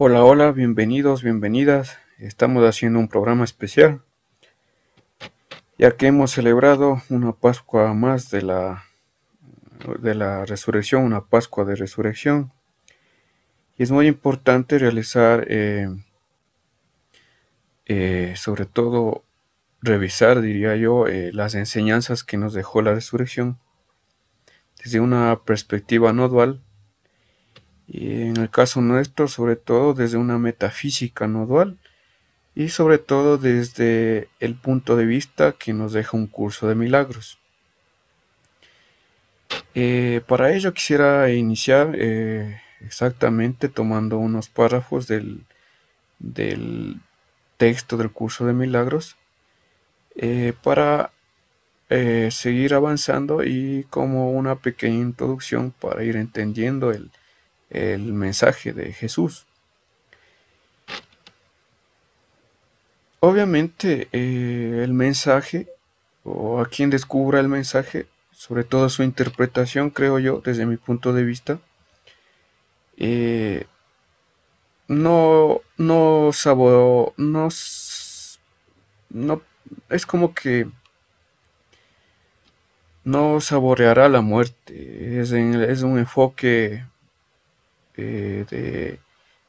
Hola, hola, bienvenidos, bienvenidas. Estamos haciendo un programa especial, ya que hemos celebrado una Pascua más de la, de la resurrección, una Pascua de resurrección. Y es muy importante realizar, eh, eh, sobre todo, revisar, diría yo, eh, las enseñanzas que nos dejó la resurrección desde una perspectiva no dual y en el caso nuestro sobre todo desde una metafísica no dual y sobre todo desde el punto de vista que nos deja un curso de milagros. Eh, para ello quisiera iniciar eh, exactamente tomando unos párrafos del, del, texto del curso de milagros eh, para seguir avanzando y como una pequeña introducción para ir entendiendo el, el mensaje de Jesús. Obviamente eh, el mensaje, o a quien descubra el mensaje, sobre todo su interpretación, creo yo, desde mi punto de vista, eh, no, no no, no, es como que no saboreará la muerte, es, es un enfoque de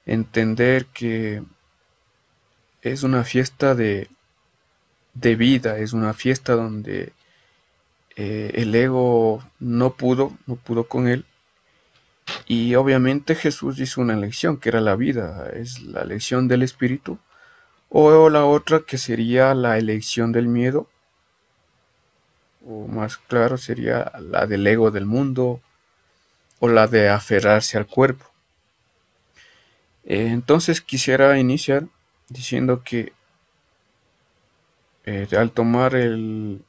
entender que es una fiesta de, de vida, es una fiesta donde eh, el ego no pudo, no pudo con él. Y obviamente Jesús hizo una elección, que era la vida, es la elección del espíritu. O la otra que sería la elección del miedo, o más claro sería la del ego del mundo, o la de aferrarse al cuerpo. Eh, entonces quisiera iniciar diciendo que eh, al tomar el,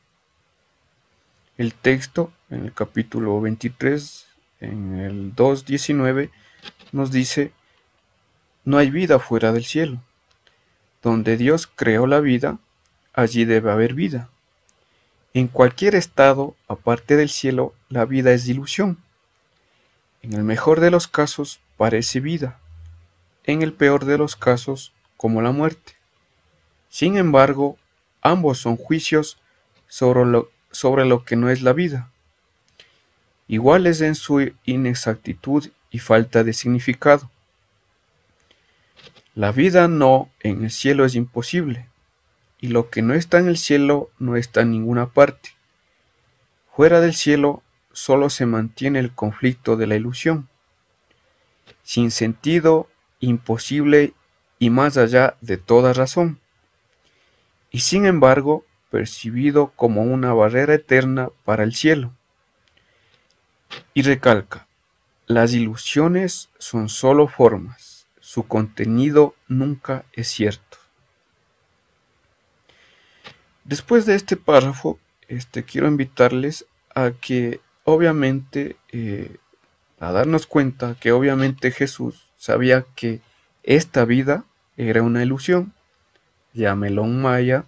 el texto en el capítulo 23, en el 2.19, nos dice, no hay vida fuera del cielo. Donde Dios creó la vida, allí debe haber vida. En cualquier estado, aparte del cielo, la vida es ilusión. En el mejor de los casos, parece vida en el peor de los casos como la muerte. Sin embargo, ambos son juicios sobre lo, sobre lo que no es la vida, iguales en su inexactitud y falta de significado. La vida no en el cielo es imposible, y lo que no está en el cielo no está en ninguna parte. Fuera del cielo solo se mantiene el conflicto de la ilusión. Sin sentido imposible y más allá de toda razón, y sin embargo percibido como una barrera eterna para el cielo. Y recalca, las ilusiones son sólo formas, su contenido nunca es cierto. Después de este párrafo, este, quiero invitarles a que obviamente, eh, a darnos cuenta que obviamente Jesús sabía que esta vida era una ilusión, llámelo un maya,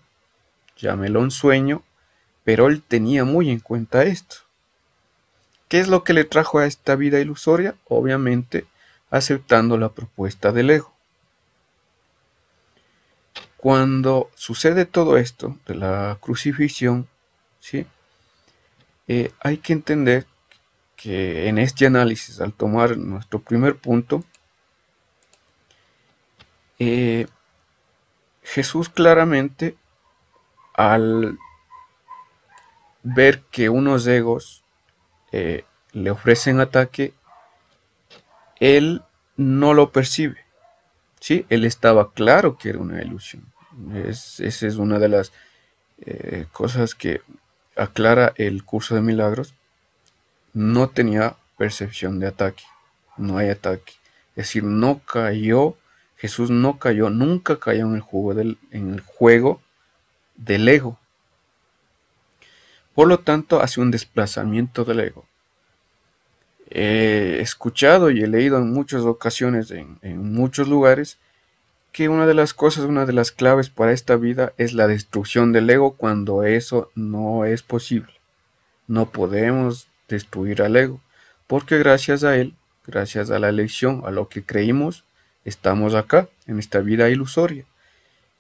llámelo un sueño, pero él tenía muy en cuenta esto. ¿Qué es lo que le trajo a esta vida ilusoria? Obviamente, aceptando la propuesta del ego. Cuando sucede todo esto de la crucifixión, ¿sí? Eh, hay que entender que en este análisis, al tomar nuestro primer punto, eh, Jesús claramente al ver que unos egos eh, le ofrecen ataque, él no lo percibe. ¿sí? Él estaba claro que era una ilusión. esa es una de las eh, cosas que aclara el curso de milagros. No tenía percepción de ataque. No hay ataque. Es decir, no cayó Jesús no cayó, nunca cayó en el, juego del, en el juego del ego. Por lo tanto, hace un desplazamiento del ego. He escuchado y he leído en muchas ocasiones, en, en muchos lugares, que una de las cosas, una de las claves para esta vida es la destrucción del ego cuando eso no es posible. No podemos destruir al ego, porque gracias a él, gracias a la elección, a lo que creímos, estamos acá, en esta vida ilusoria.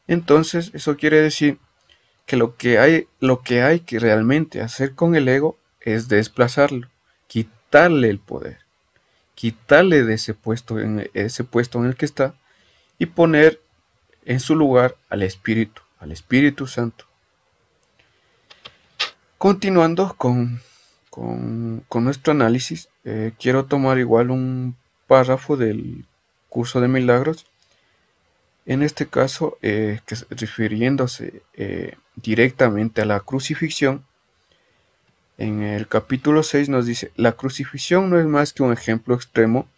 Entonces, eso quiere decir que lo que hay, lo que, hay que realmente hacer con el ego es desplazarlo, quitarle el poder, quitarle de ese puesto, en ese puesto en el que está y poner en su lugar al Espíritu, al Espíritu Santo. Continuando con, con, nuestro análisis, eh, quiero tomar igual un párrafo del curso de milagros, en este caso eh, que refiriéndose eh, directamente a la crucifixión, en el capítulo 6 nos dice, la crucifixión no es más que un ejemplo extremo,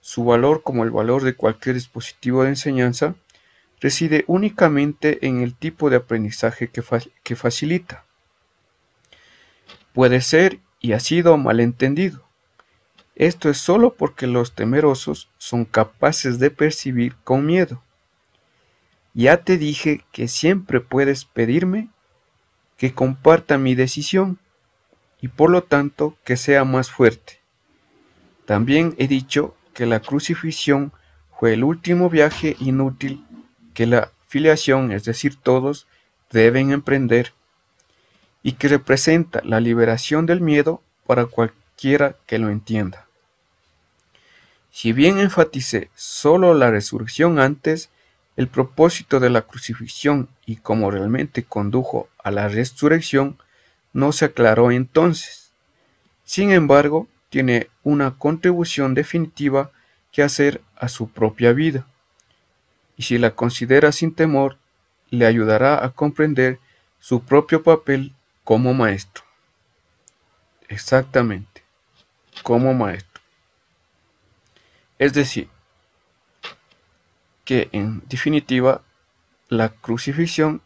su valor como el valor de cualquier dispositivo de enseñanza reside únicamente en el tipo de aprendizaje que, que facilita. Puede ser y ha sido malentendido. Esto es solo porque los temerosos son capaces de percibir con miedo. Ya te dije que siempre puedes pedirme que comparta mi decisión y por lo tanto que sea más fuerte. También he dicho que la crucifixión fue el último viaje inútil que la filiación, es decir, todos, deben emprender y que representa la liberación del miedo para cualquiera que lo entienda. Si bien enfaticé solo la resurrección antes, el propósito de la crucifixión y cómo realmente condujo a la resurrección no se aclaró entonces. Sin embargo, tiene una contribución definitiva que hacer a su propia vida. Y si la considera sin temor, le ayudará a comprender su propio papel como maestro. Exactamente, como maestro. Es decir, que en definitiva la crucifixión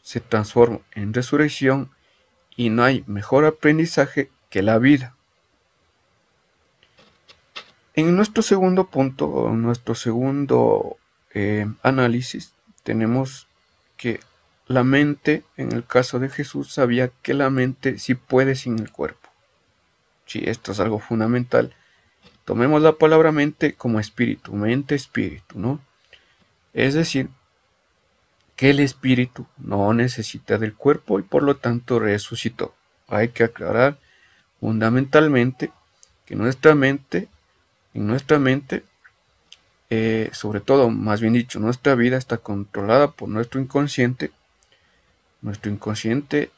se transforma en resurrección y no hay mejor aprendizaje que la vida. En nuestro segundo punto, en nuestro segundo eh, análisis, tenemos que la mente, en el caso de Jesús, sabía que la mente sí puede sin el cuerpo. Sí, esto es algo fundamental. Tomemos la palabra mente como espíritu, mente, espíritu, ¿no? Es decir, que el espíritu no necesita del cuerpo y por lo tanto resucitó. Hay que aclarar fundamentalmente que nuestra mente, en nuestra mente, eh, sobre todo, más bien dicho, nuestra vida está controlada por nuestro inconsciente nuestro inconsciente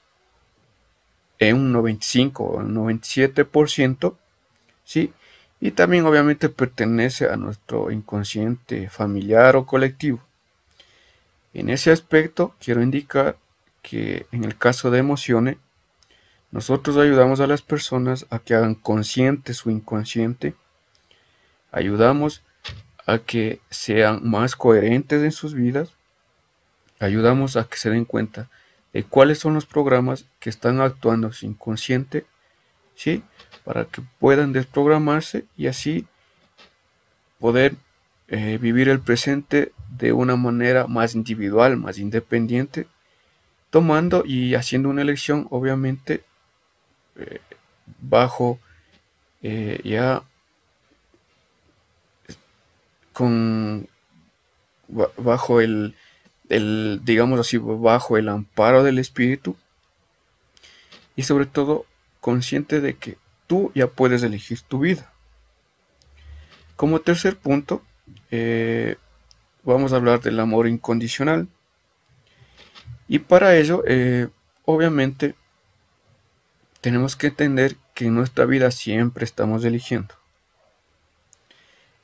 en un 95 o un 97%, ¿sí? Y también obviamente pertenece a nuestro inconsciente familiar o colectivo. En ese aspecto quiero indicar que en el caso de emociones, nosotros ayudamos a las personas a que hagan consciente su inconsciente, ayudamos a que sean más coherentes en sus vidas, ayudamos a que se den cuenta cuáles son los programas que están actuando sin consciente, ¿sí? Para que puedan desprogramarse y así poder eh, vivir el presente de una manera más individual, más independiente, tomando y haciendo una elección, obviamente, eh, bajo eh, ya con bajo el el, digamos así, bajo el amparo del Espíritu y sobre todo consciente de que tú ya puedes elegir tu vida. Como tercer punto, eh, vamos a hablar del amor incondicional. Y para ello, eh, obviamente, tenemos que entender que en nuestra vida siempre estamos eligiendo.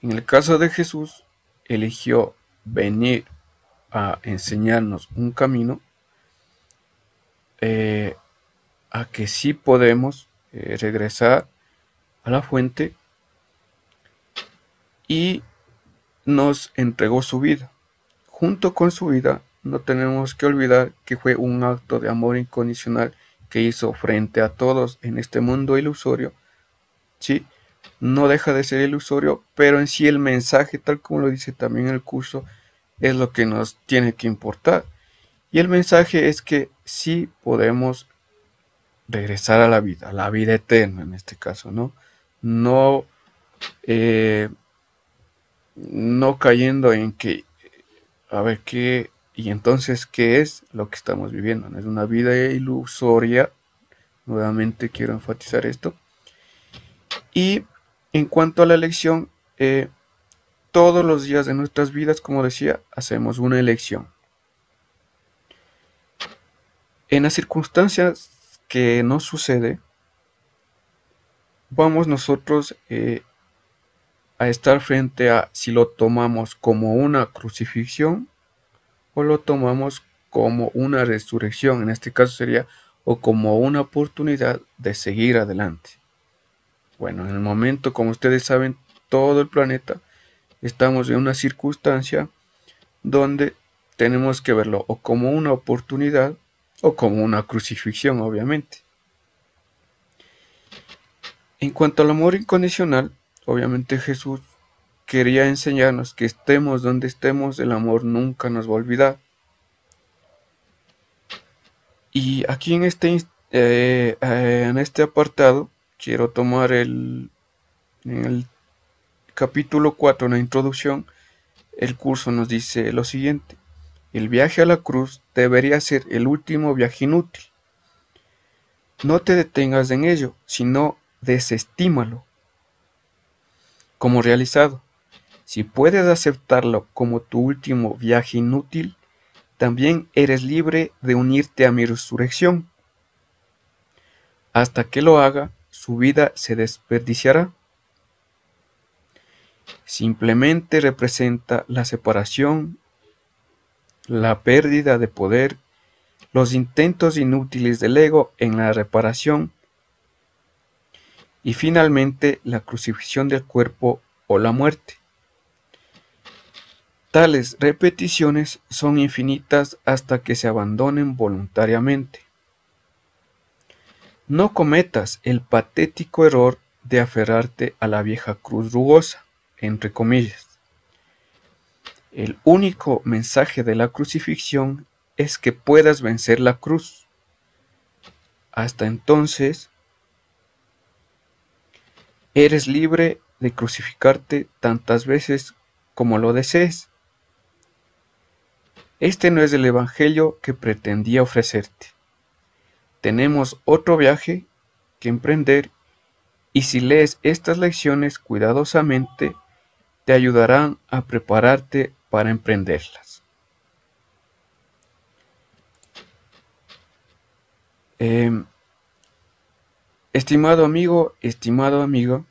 En el caso de Jesús, eligió venir a enseñarnos un camino eh, a que sí podemos eh, regresar a la fuente y nos entregó su vida. Junto con su vida, no tenemos que olvidar que fue un acto de amor incondicional que hizo frente a todos en este mundo ilusorio. Sí, no deja de ser ilusorio, pero en sí el mensaje, tal como lo dice también el curso, es lo que nos tiene que importar. Y el mensaje es que sí podemos regresar a la vida, a la vida eterna en este caso, ¿no? No, eh, no cayendo en que, a ver, qué, y entonces, ¿qué es lo que estamos viviendo? ¿No es una vida ilusoria? Nuevamente quiero enfatizar esto. Y en cuanto a la elección, eh, todos los días de nuestras vidas, como decía, hacemos una elección. En las circunstancias que nos sucede, vamos nosotros eh, a estar frente a si lo tomamos como una crucifixión o lo tomamos como una resurrección, en este caso sería, o como una oportunidad de seguir adelante. Bueno, en el momento, como ustedes saben, todo el planeta estamos en una circunstancia donde tenemos que verlo o como una oportunidad o como una crucifixión, obviamente. En cuanto al amor incondicional, obviamente Jesús quería enseñarnos que estemos donde estemos, el amor nunca nos va a olvidar. Y aquí en este, eh, eh, en este apartado quiero tomar el, el capítulo 4, en la introducción, el curso nos dice lo siguiente. El viaje a la cruz debería ser el último viaje inútil. No te detengas en ello, sino desestímalo como realizado. Si puedes aceptarlo como tu último viaje inútil, también eres libre de unirte a mi resurrección. Hasta que lo haga, su vida se desperdiciará. Simplemente representa la separación, la pérdida de poder, los intentos inútiles del ego en la reparación y finalmente la crucifixión del cuerpo o la muerte. Tales repeticiones son infinitas hasta que se abandonen voluntariamente. No cometas el patético error de aferrarte a la vieja cruz rugosa, entre comillas. El único mensaje de la crucifixión es que puedas vencer la cruz. Hasta entonces, eres libre de crucificarte tantas veces como lo desees. Este no es el Evangelio que pretendía ofrecerte. Tenemos otro viaje que emprender y si lees estas lecciones cuidadosamente, te ayudarán a prepararte para emprenderlas. Em, estimado amigo, estimado amigo,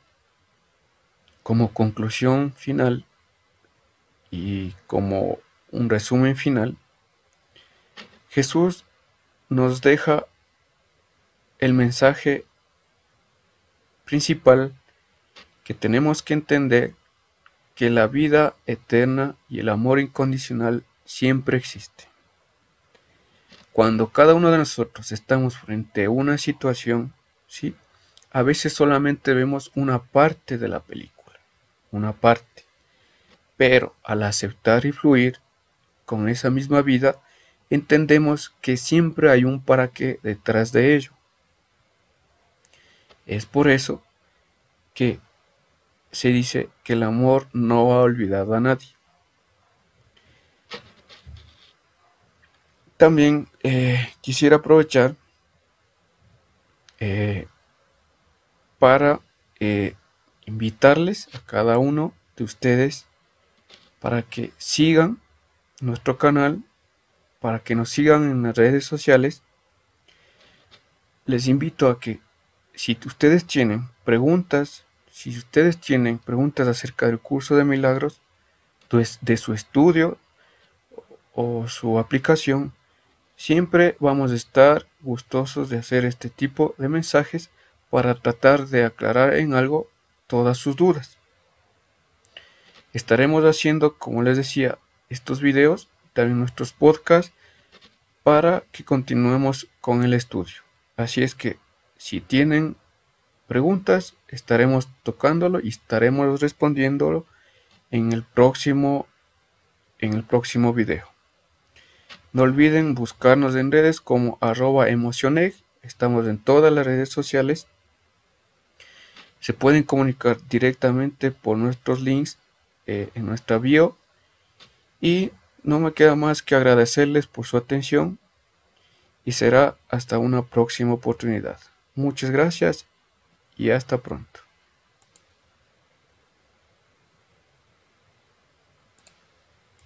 como conclusión final y como un resumen final, Jesús nos deja el mensaje principal que tenemos que entender que la vida eterna y el amor incondicional siempre existe. Cuando cada uno de nosotros estamos frente a una situación, ¿sí? a veces solamente vemos una parte de la película, una parte. Pero al aceptar y fluir, con esa misma vida, entendemos que siempre hay un para qué detrás de ello. Es por eso que se dice que el amor no ha olvidado a nadie. También eh, quisiera aprovechar eh, para eh, invitarles a cada uno de ustedes para que sigan nuestro canal para que nos sigan en las redes sociales. Les invito a que si ustedes tienen preguntas, si ustedes tienen preguntas acerca del curso de milagros, pues de su estudio o su aplicación, siempre vamos a estar gustosos de hacer este tipo de mensajes para tratar de aclarar en algo todas sus dudas. Estaremos haciendo, como les decía, estos videos, también nuestros podcasts, para que continuemos con el estudio. Así es que si tienen preguntas, estaremos tocándolo y estaremos respondiéndolo en el próximo en el próximo video. No olviden buscarnos en redes como arroba emocioneg. Estamos en todas las redes sociales. Se pueden comunicar directamente por nuestros links eh, en nuestra bio. Y no me queda más que agradecerles por su atención y será hasta una próxima oportunidad. Muchas gracias y hasta pronto.